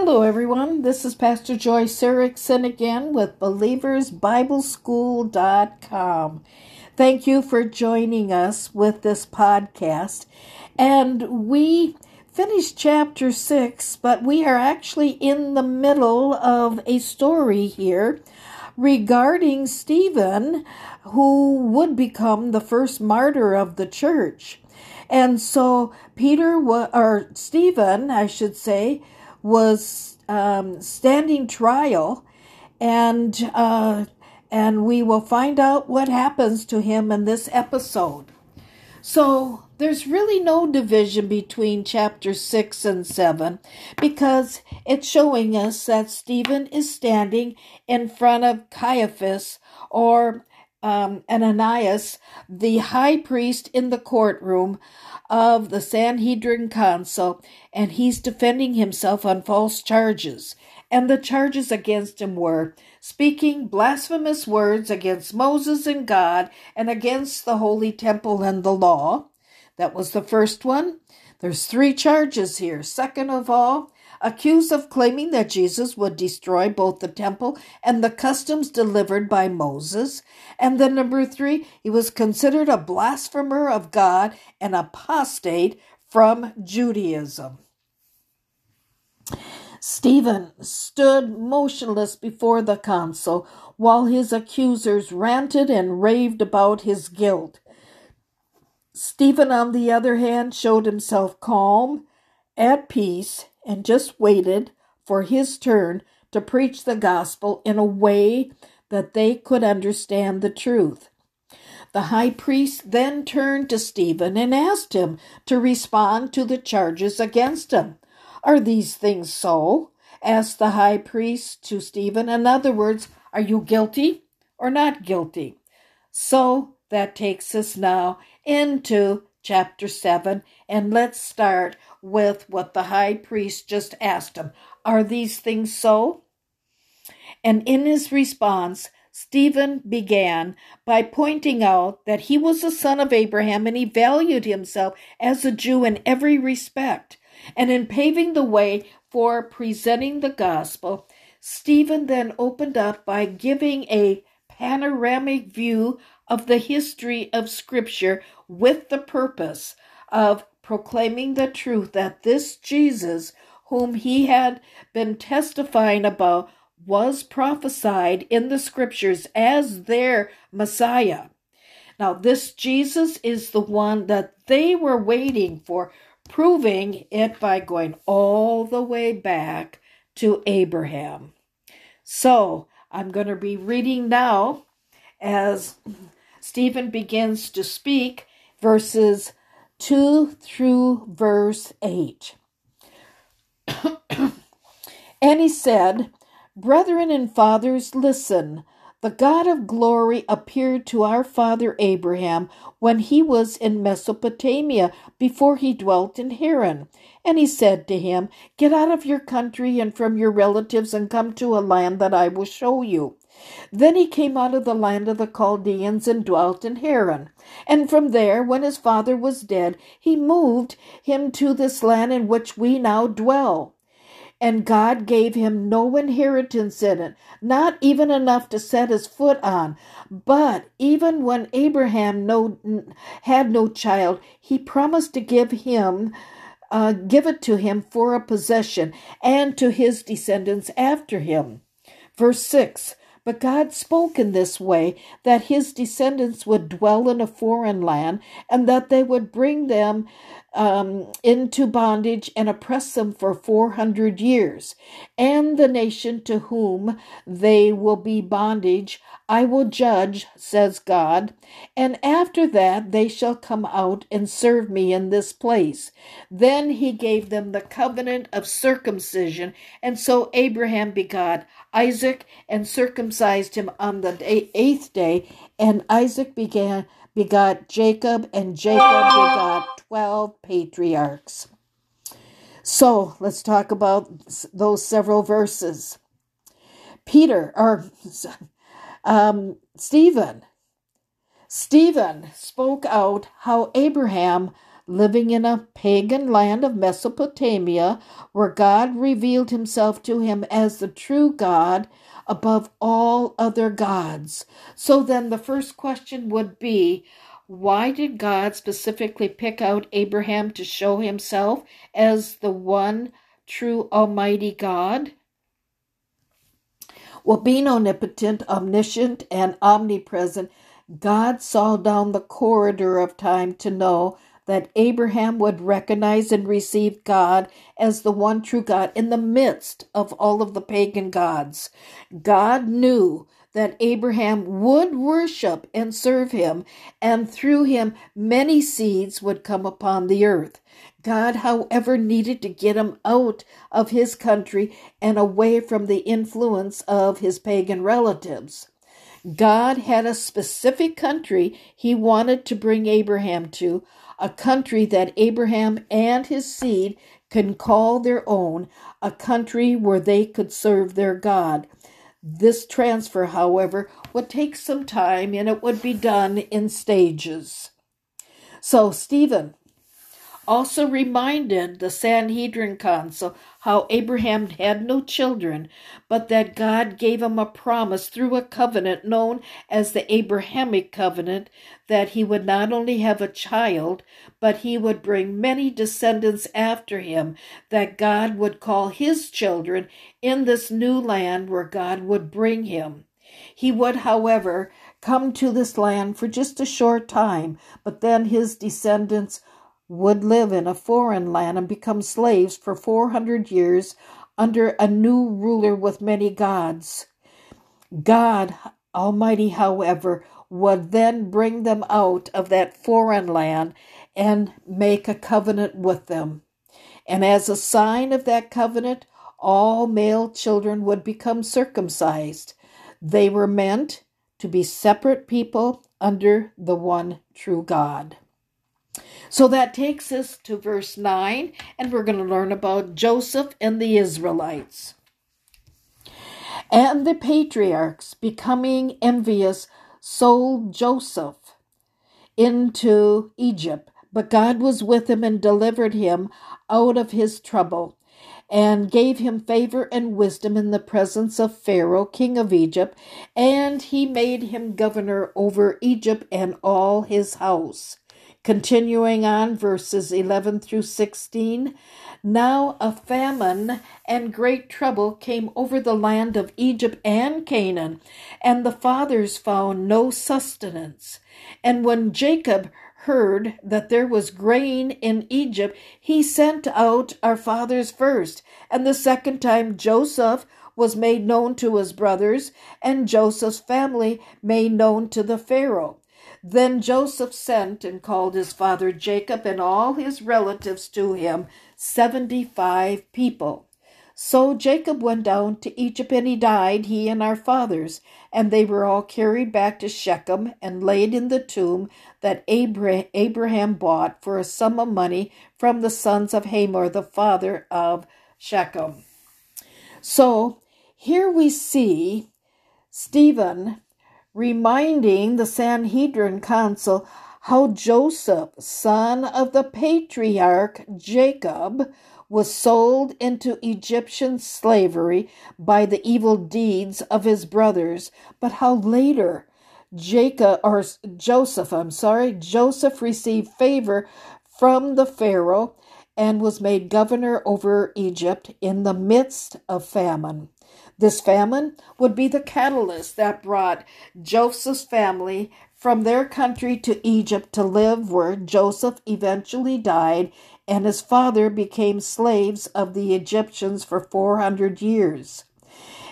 Hello, everyone. This is Pastor Joy Erickson again with BelieversBibleSchool.com. Thank you for joining us with this podcast. And we finished chapter six, but we are actually in the middle of a story here regarding Stephen, who would become the first martyr of the church. And so Peter, or Stephen, I should say, was um, standing trial, and uh, and we will find out what happens to him in this episode. So there's really no division between chapter 6 and 7 because it's showing us that Stephen is standing in front of Caiaphas or um, Ananias, the high priest in the courtroom of the Sanhedrin Council, and he's defending himself on false charges. And the charges against him were speaking blasphemous words against Moses and God and against the holy temple and the law. That was the first one. There's three charges here. Second of all, accused of claiming that Jesus would destroy both the temple and the customs delivered by Moses. And then number three, he was considered a blasphemer of God and apostate from Judaism. Stephen stood motionless before the council while his accusers ranted and raved about his guilt. Stephen, on the other hand, showed himself calm, at peace, and just waited for his turn to preach the gospel in a way that they could understand the truth. The high priest then turned to Stephen and asked him to respond to the charges against him. Are these things so? asked the high priest to Stephen. In other words, are you guilty or not guilty? So that takes us now into chapter 7, and let's start with what the high priest just asked him Are these things so? And in his response, Stephen began by pointing out that he was a son of Abraham and he valued himself as a Jew in every respect. And in paving the way for presenting the gospel, Stephen then opened up by giving a panoramic view of the history of Scripture with the purpose of proclaiming the truth that this Jesus, whom he had been testifying about, was prophesied in the scriptures as their Messiah. Now, this Jesus is the one that they were waiting for, proving it by going all the way back to Abraham. So, I'm going to be reading now as Stephen begins to speak verses 2 through verse 8. and he said, Brethren and fathers, listen. The God of glory appeared to our father Abraham when he was in Mesopotamia before he dwelt in Haran. And he said to him, Get out of your country and from your relatives and come to a land that I will show you. Then he came out of the land of the Chaldeans and dwelt in Haran. And from there, when his father was dead, he moved him to this land in which we now dwell. And God gave him no inheritance in it, not even enough to set his foot on. But even when Abraham no, had no child, he promised to give him uh, give it to him for a possession and to his descendants after him. Verse 6 but God spoke in this way that his descendants would dwell in a foreign land and that they would bring them um, into bondage and oppress them for 400 years. And the nation to whom they will be bondage, I will judge, says God. And after that, they shall come out and serve me in this place. Then he gave them the covenant of circumcision. And so Abraham begot Isaac and circumcised him on the eighth day. And Isaac began begot Jacob, and Jacob begot 12 patriarchs. So let's talk about those several verses. Peter, or um, Stephen, Stephen spoke out how Abraham, living in a pagan land of Mesopotamia, where God revealed himself to him as the true God above all other gods. So then the first question would be why did God specifically pick out Abraham to show himself as the one true Almighty God? Well, being omnipotent, omniscient, and omnipresent, God saw down the corridor of time to know that Abraham would recognize and receive God as the one true God in the midst of all of the pagan gods. God knew that Abraham would worship and serve him, and through him many seeds would come upon the earth. God, however, needed to get him out of his country and away from the influence of his pagan relatives. God had a specific country he wanted to bring Abraham to, a country that Abraham and his seed can call their own, a country where they could serve their God. This transfer, however, would take some time and it would be done in stages. So, Stephen also reminded the Sanhedrin council how Abraham had no children, but that God gave him a promise through a covenant known as the Abrahamic covenant that he would not only have a child, but he would bring many descendants after him, that God would call his children in this new land where God would bring him. He would, however, come to this land for just a short time, but then his descendants would live in a foreign land and become slaves for 400 years under a new ruler with many gods. God Almighty, however, would then bring them out of that foreign land and make a covenant with them. And as a sign of that covenant, all male children would become circumcised. They were meant to be separate people under the one true God. So that takes us to verse 9, and we're going to learn about Joseph and the Israelites. And the patriarchs, becoming envious, sold Joseph into Egypt. But God was with him and delivered him out of his trouble, and gave him favor and wisdom in the presence of Pharaoh, king of Egypt, and he made him governor over Egypt and all his house. Continuing on, verses 11 through 16. Now a famine and great trouble came over the land of Egypt and Canaan, and the fathers found no sustenance. And when Jacob heard that there was grain in Egypt, he sent out our fathers first, and the second time Joseph was made known to his brothers, and Joseph's family made known to the Pharaoh. Then Joseph sent and called his father Jacob and all his relatives to him, seventy five people. So Jacob went down to Egypt and he died, he and our fathers, and they were all carried back to Shechem and laid in the tomb that Abraham bought for a sum of money from the sons of Hamor, the father of Shechem. So here we see Stephen reminding the Sanhedrin council how Joseph, son of the patriarch Jacob, was sold into Egyptian slavery by the evil deeds of his brothers, but how later Jacob or Joseph, I'm sorry, Joseph received favor from the Pharaoh and was made governor over Egypt in the midst of famine. This famine would be the catalyst that brought Joseph's family from their country to Egypt to live where Joseph eventually died and his father became slaves of the Egyptians for 400 years.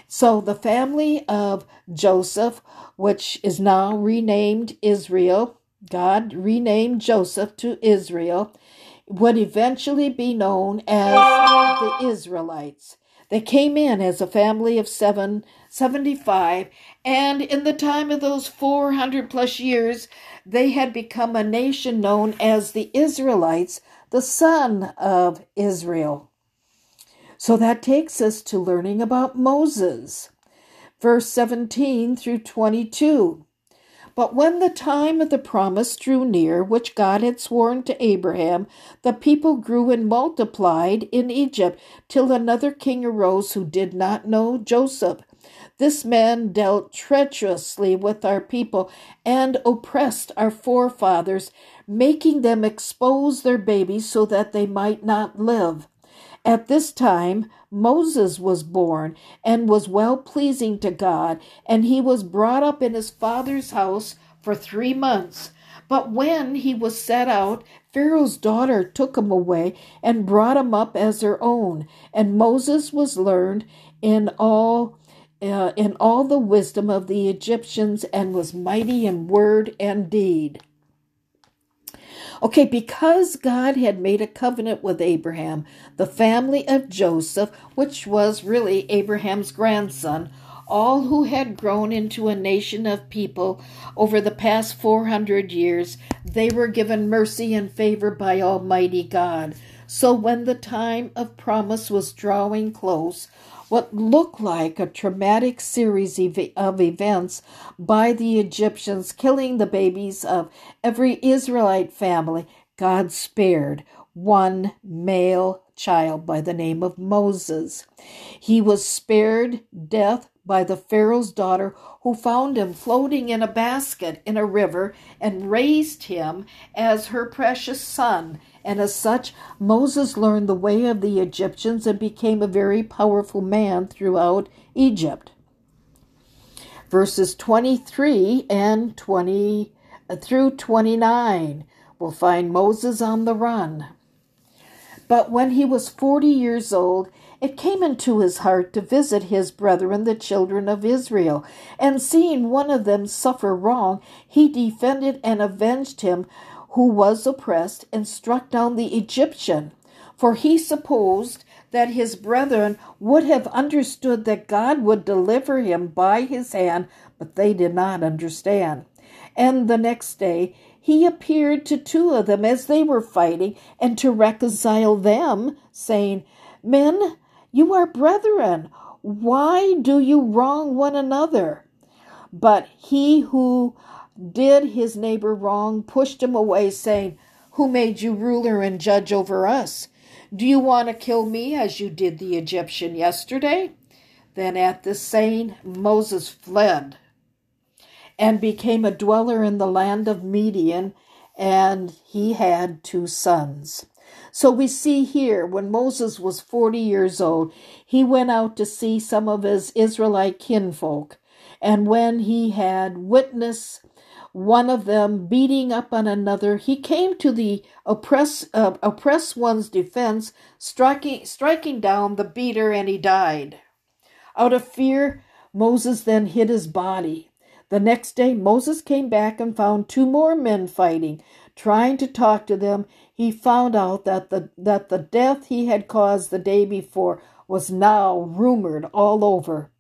So the family of Joseph, which is now renamed Israel, God renamed Joseph to Israel, would eventually be known as the Israelites. They came in as a family of seven, 75, and in the time of those 400 plus years, they had become a nation known as the Israelites, the son of Israel. So that takes us to learning about Moses. Verse 17 through 22. But when the time of the promise drew near, which God had sworn to Abraham, the people grew and multiplied in Egypt, till another king arose who did not know Joseph. This man dealt treacherously with our people and oppressed our forefathers, making them expose their babies so that they might not live. At this time, Moses was born and was well pleasing to God, and he was brought up in his father's house for three months. But when he was set out, Pharaoh's daughter took him away and brought him up as her own. And Moses was learned in all uh, in all the wisdom of the Egyptians and was mighty in word and deed. Okay, because God had made a covenant with Abraham, the family of Joseph, which was really Abraham's grandson, all who had grown into a nation of people over the past 400 years, they were given mercy and favor by Almighty God. So when the time of promise was drawing close, what looked like a traumatic series of events by the Egyptians, killing the babies of every Israelite family, God spared one male child by the name of Moses. He was spared death by the Pharaoh's daughter, who found him floating in a basket in a river and raised him as her precious son. And as such, Moses learned the way of the Egyptians and became a very powerful man throughout Egypt. Verses 23 and 20 uh, through 29 will find Moses on the run. But when he was 40 years old, it came into his heart to visit his brethren, the children of Israel, and seeing one of them suffer wrong, he defended and avenged him who was oppressed, and struck down the Egyptian. For he supposed that his brethren would have understood that God would deliver him by his hand, but they did not understand. And the next day he appeared to two of them as they were fighting, and to reconcile them, saying, Men, you are brethren. Why do you wrong one another? But he who did his neighbor wrong pushed him away, saying, Who made you ruler and judge over us? Do you want to kill me as you did the Egyptian yesterday? Then at this saying, Moses fled and became a dweller in the land of Midian, and he had two sons. So we see here when Moses was 40 years old, he went out to see some of his Israelite kinfolk. And when he had witnessed one of them beating up on another, he came to the oppress, uh, oppressed one's defense, striking, striking down the beater, and he died. Out of fear, Moses then hid his body. The next day, Moses came back and found two more men fighting. Trying to talk to them, he found out that the, that the death he had caused the day before was now rumored all over.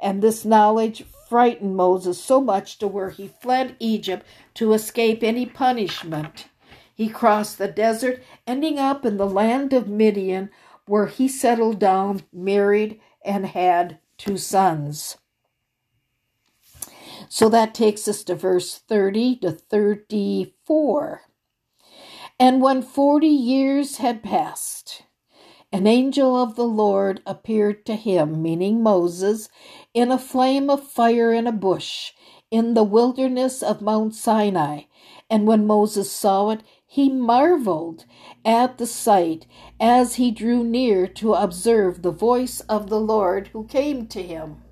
And this knowledge frightened Moses so much to where he fled Egypt to escape any punishment. He crossed the desert, ending up in the land of Midian, where he settled down, married, and had two sons. So that takes us to verse 30 to 34. And when 40 years had passed, an angel of the Lord appeared to him, meaning Moses, in a flame of fire in a bush in the wilderness of Mount Sinai. And when Moses saw it, he marveled at the sight as he drew near to observe the voice of the Lord who came to him,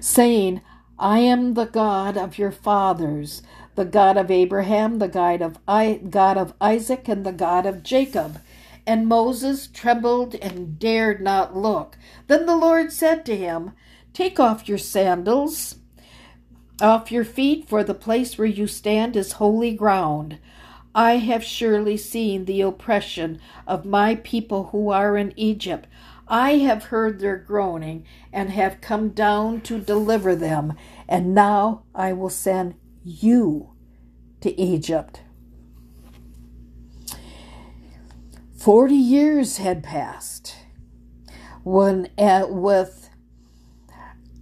saying, I am the God of your fathers, the God of Abraham, the God of, I, God of Isaac, and the God of Jacob. And Moses trembled and dared not look. Then the Lord said to him, Take off your sandals off your feet, for the place where you stand is holy ground. I have surely seen the oppression of my people who are in Egypt. I have heard their groaning and have come down to deliver them, and now I will send you to Egypt. Forty years had passed when, uh, with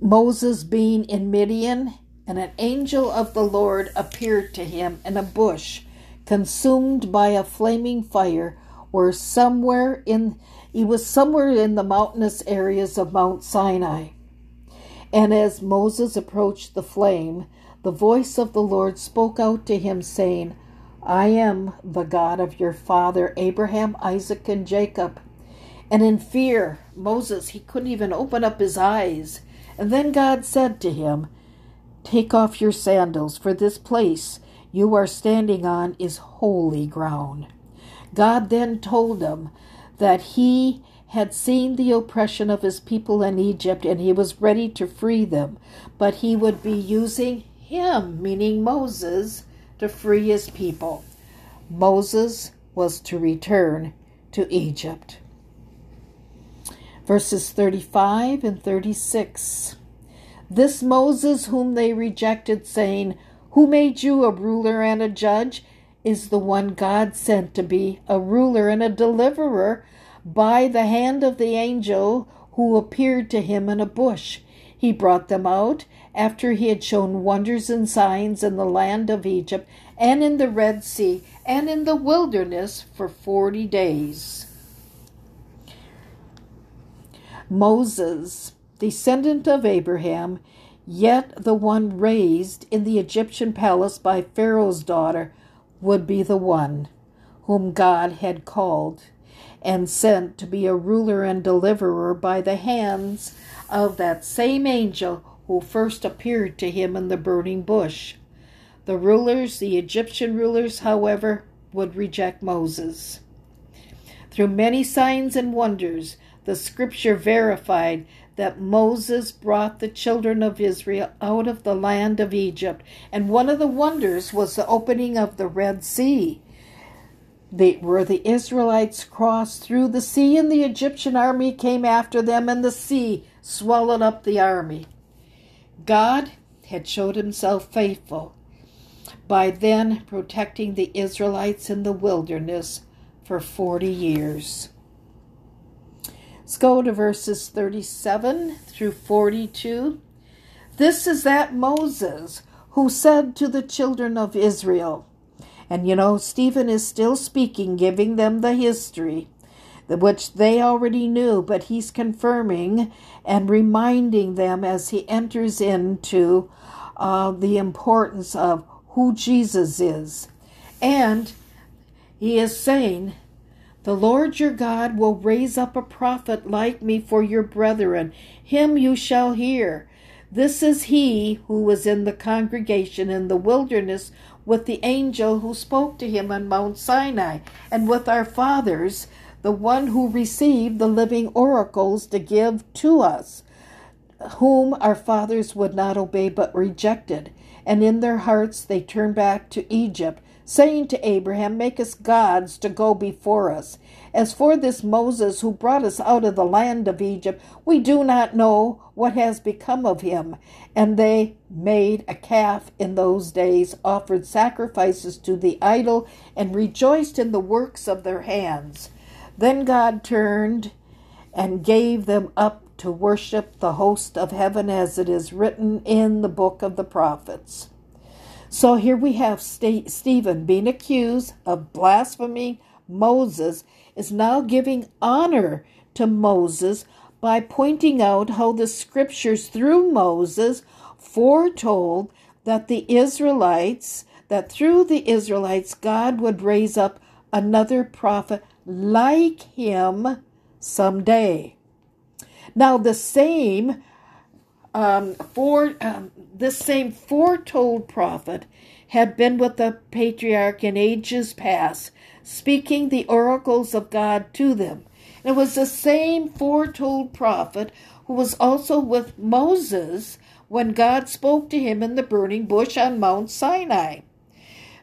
Moses being in Midian and an angel of the Lord appeared to him in a bush, consumed by a flaming fire, or somewhere in he was somewhere in the mountainous areas of Mount Sinai. And as Moses approached the flame, the voice of the Lord spoke out to him, saying, I am the God of your father Abraham, Isaac, and Jacob. And in fear, Moses, he couldn't even open up his eyes. And then God said to him, Take off your sandals, for this place you are standing on is holy ground. God then told him that he had seen the oppression of his people in Egypt and he was ready to free them, but he would be using him, meaning Moses, to free his people. Moses was to return to Egypt. Verses 35 and 36. This Moses, whom they rejected, saying, Who made you a ruler and a judge? is the one God sent to be a ruler and a deliverer by the hand of the angel who appeared to him in a bush. He brought them out after he had shown wonders and signs in the land of Egypt and in the Red Sea and in the wilderness for forty days. Moses, descendant of Abraham, yet the one raised in the Egyptian palace by Pharaoh's daughter, would be the one whom God had called and sent to be a ruler and deliverer by the hands of that same angel who first appeared to him in the burning bush. The rulers, the Egyptian rulers, however, would reject Moses. Through many signs and wonders, the scripture verified that Moses brought the children of Israel out of the land of Egypt. And one of the wonders was the opening of the Red Sea the, where the Israelites crossed through the sea, and the Egyptian army came after them, and the sea swallowed up the army. God had showed himself faithful by then protecting the Israelites in the wilderness for 40 years. Let's go to verses 37 through 42. This is that Moses who said to the children of Israel, and you know, Stephen is still speaking, giving them the history, which they already knew, but he's confirming and reminding them as he enters into uh, the importance of who Jesus is. And he is saying, The Lord your God will raise up a prophet like me for your brethren. Him you shall hear. This is he who was in the congregation in the wilderness with the angel who spoke to him on Mount Sinai, and with our fathers, the one who received the living oracles to give to us, whom our fathers would not obey but rejected. And in their hearts they turned back to Egypt, saying to Abraham, Make us gods to go before us. As for this Moses who brought us out of the land of Egypt, we do not know what has become of him. And they made a calf in those days, offered sacrifices to the idol, and rejoiced in the works of their hands. Then God turned and gave them up to worship the host of heaven, as it is written in the book of the prophets. So here we have Stephen being accused of blaspheming Moses is now giving honor to Moses by pointing out how the scriptures through Moses foretold that the Israelites, that through the Israelites, God would raise up another prophet like him someday. Now, the same um, for um, this same foretold prophet had been with the patriarch in ages past, speaking the oracles of God to them. It was the same foretold prophet who was also with Moses when God spoke to him in the burning bush on Mount Sinai.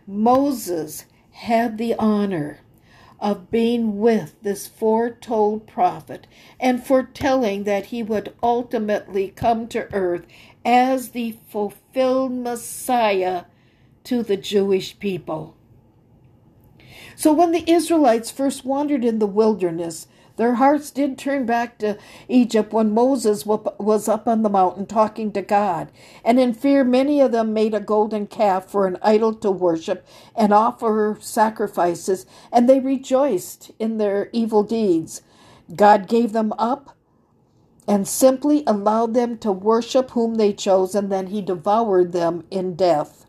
Moses had the honor of being with this foretold prophet and foretelling that he would ultimately come to earth as the fulfilled Messiah to the Jewish people. So when the Israelites first wandered in the wilderness, their hearts did turn back to Egypt when Moses was up on the mountain talking to God. And in fear, many of them made a golden calf for an idol to worship and offer sacrifices, and they rejoiced in their evil deeds. God gave them up and simply allowed them to worship whom they chose, and then he devoured them in death.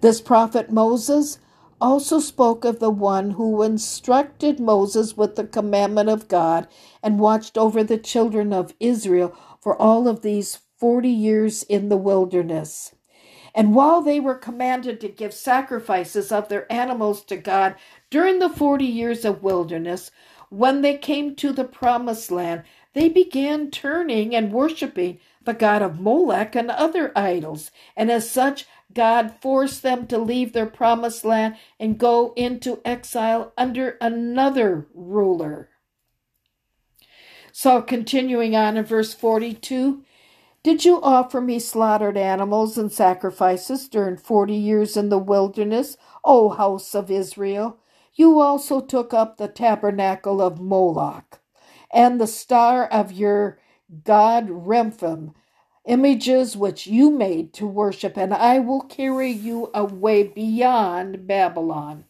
This prophet Moses also spoke of the one who instructed Moses with the commandment of God and watched over the children of Israel for all of these 40 years in the wilderness. And while they were commanded to give sacrifices of their animals to God during the 40 years of wilderness, when they came to the promised land, they began turning and worshiping the god of Molech and other idols, and as such God forced them to leave their promised land and go into exile under another ruler. So, continuing on in verse 42 Did you offer me slaughtered animals and sacrifices during forty years in the wilderness, O house of Israel? You also took up the tabernacle of Moloch and the star of your god Remphan images which you made to worship, and I will carry you away beyond Babylon.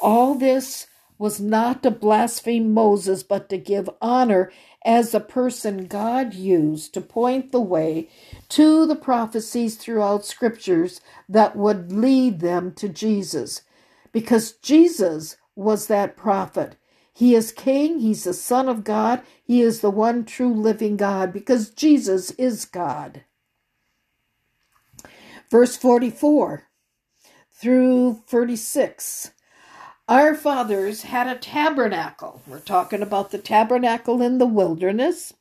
All this was not to blaspheme Moses, but to give honor as the person God used to point the way to the prophecies throughout scriptures that would lead them to Jesus. Because Jesus was that prophet. He is king, he's the Son of God, he is the one true living God because Jesus is God. Verse 44 through 36. Our fathers had a tabernacle. We're talking about the tabernacle in the wilderness.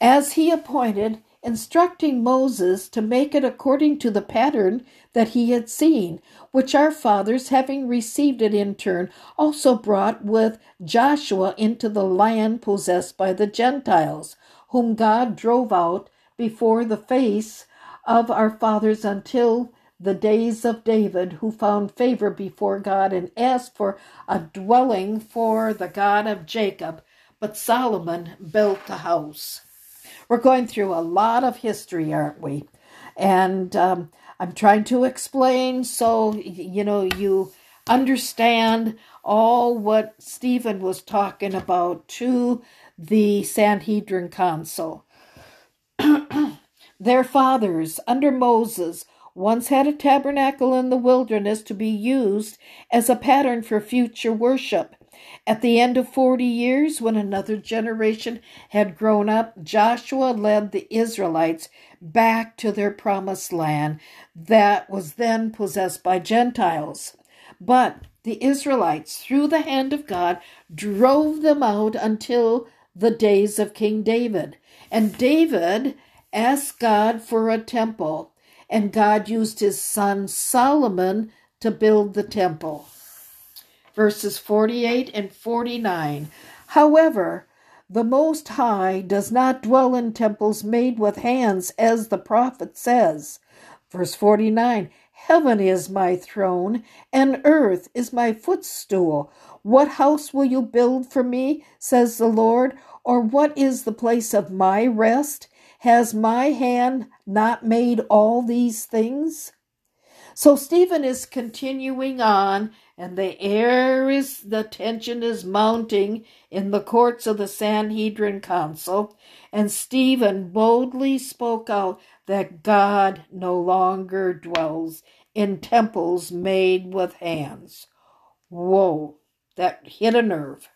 As he appointed, instructing Moses to make it according to the pattern that he had seen, which our fathers, having received it in turn, also brought with Joshua into the land possessed by the Gentiles, whom God drove out before the face of our fathers until the days of David, who found favor before God and asked for a dwelling for the God of Jacob. But Solomon built the house. We're going through a lot of history, aren't we? And um, I'm trying to explain so you know you understand all what Stephen was talking about to the Sanhedrin Council. Their fathers, under Moses, once had a tabernacle in the wilderness to be used as a pattern for future worship. At the end of 40 years, when another generation had grown up, Joshua led the Israelites back to their promised land that was then possessed by Gentiles. But the Israelites, through the hand of God, drove them out until the days of King David. And David asked God for a temple, and God used his son Solomon to build the temple verses 48 and 49. However, the Most High does not dwell in temples made with hands, as the prophet says. Verse 49 Heaven is my throne, and earth is my footstool. What house will you build for me, says the Lord? Or what is the place of my rest? Has my hand not made all these things? So Stephen is continuing on and the air is the tension is mounting in the courts of the Sanhedrin Council, and Stephen boldly spoke out that God no longer dwells in temples made with hands. Whoa, that hit a nerve.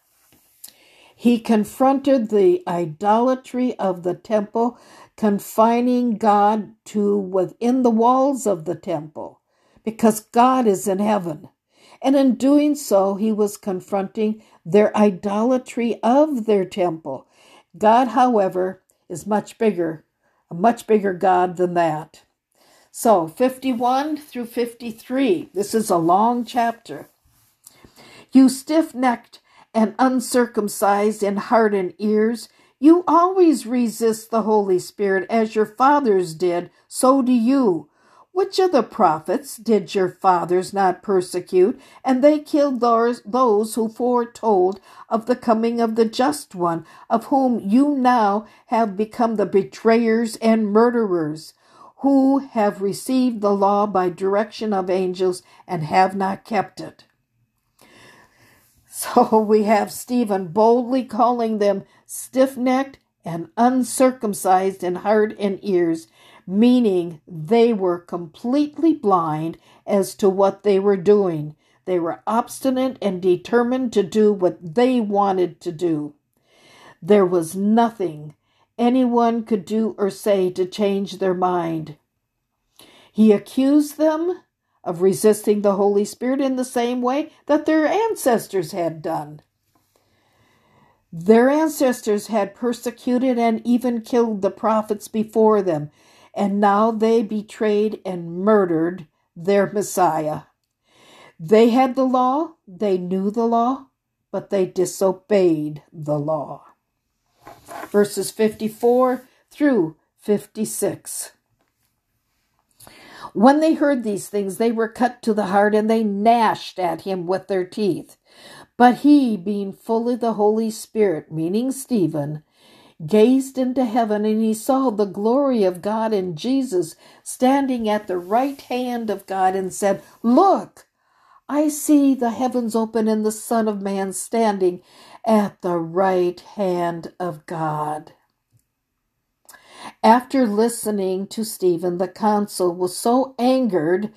He confronted the idolatry of the temple, confining God to within the walls of the temple, because God is in heaven and in doing so, he was confronting their idolatry of their temple. God, however, is much bigger, a much bigger God than that. So, 51 through 53, this is a long chapter. You stiff necked and uncircumcised in heart and ears, you always resist the Holy Spirit as your fathers did, so do you. Which of the prophets did your fathers not persecute? And they killed those, who foretold of the coming of the just one, of whom you now have become the betrayers and murderers, who have received the law by direction of angels and have not kept it. So we have Stephen boldly calling them stiff necked and uncircumcised in heart and ears meaning they were completely blind as to what they were doing. They were obstinate and determined to do what they wanted to do. There was nothing anyone could do or say to change their mind. He accused them of resisting the Holy Spirit in the same way that their ancestors had done. Their ancestors had persecuted and even killed the prophets before them, and now they betrayed and murdered their Messiah. They had the law, they knew the law, but they disobeyed the law. Verses 54 through 56. When they heard these things, they were cut to the heart, and they gnashed at him with their teeth. But he, being full of the Holy Spirit, meaning Stephen, gazed into heaven and he saw the glory of God and Jesus standing at the right hand of God and said, Look, I see the heavens open and the Son of Man standing at the right hand of God. After listening to Stephen, the consul was so angered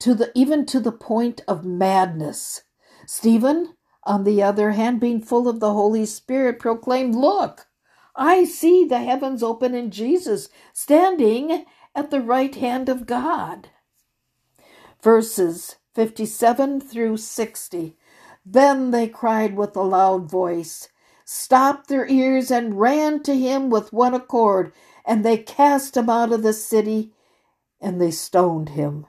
to the even to the point of madness. Stephen, on the other hand, being full of the Holy Spirit, proclaimed, Look, I see the heavens open and Jesus standing at the right hand of God. Verses 57 through 60. Then they cried with a loud voice, stopped their ears, and ran to him with one accord, and they cast him out of the city, and they stoned him.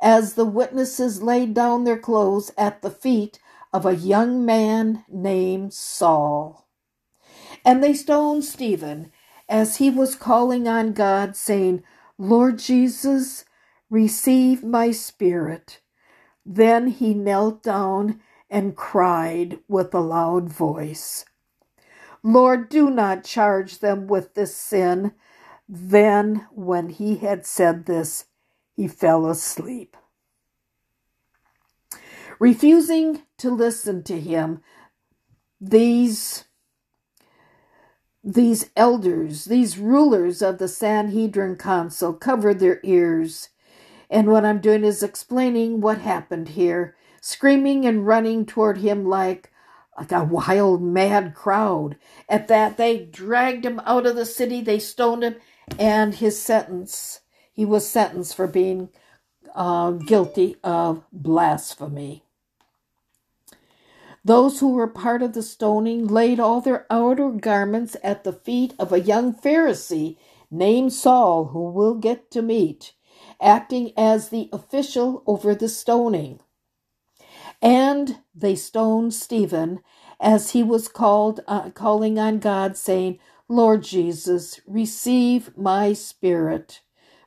As the witnesses laid down their clothes at the feet of a young man named Saul. And they stoned Stephen as he was calling on God, saying, Lord Jesus, receive my spirit. Then he knelt down and cried with a loud voice, Lord, do not charge them with this sin. Then, when he had said this, he fell asleep. Refusing to listen to him, these these elders, these rulers of the Sanhedrin Council, covered their ears. And what I'm doing is explaining what happened here, screaming and running toward him like, like a wild, mad crowd. At that, they dragged him out of the city, they stoned him, and his sentence, he was sentenced for being uh, guilty of blasphemy. Those who were part of the stoning laid all their outer garments at the feet of a young Pharisee named Saul, who we'll get to meet, acting as the official over the stoning. And they stoned Stephen as he was called, uh, calling on God, saying, Lord Jesus, receive my spirit.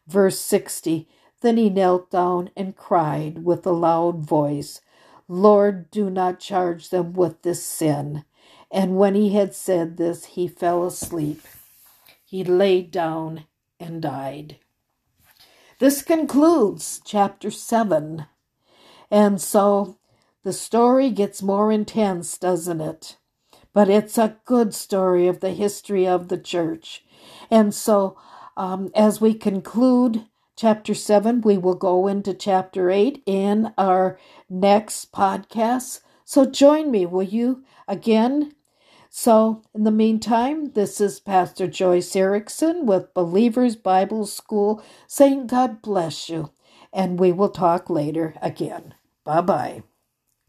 Verse 60 Then he knelt down and cried with a loud voice, Lord, do not charge them with this sin. And when he had said this, he fell asleep. He lay down and died. This concludes chapter 7. And so the story gets more intense, doesn't it? But it's a good story of the history of the church. And so, um, as we conclude chapter 7. We will go into chapter 8 in our next podcast. So join me, will you, again? So, in the meantime, this is Pastor Joyce Erickson with Believers Bible School saying God bless you, and we will talk later again. Bye bye.